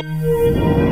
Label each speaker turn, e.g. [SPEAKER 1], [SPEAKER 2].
[SPEAKER 1] Música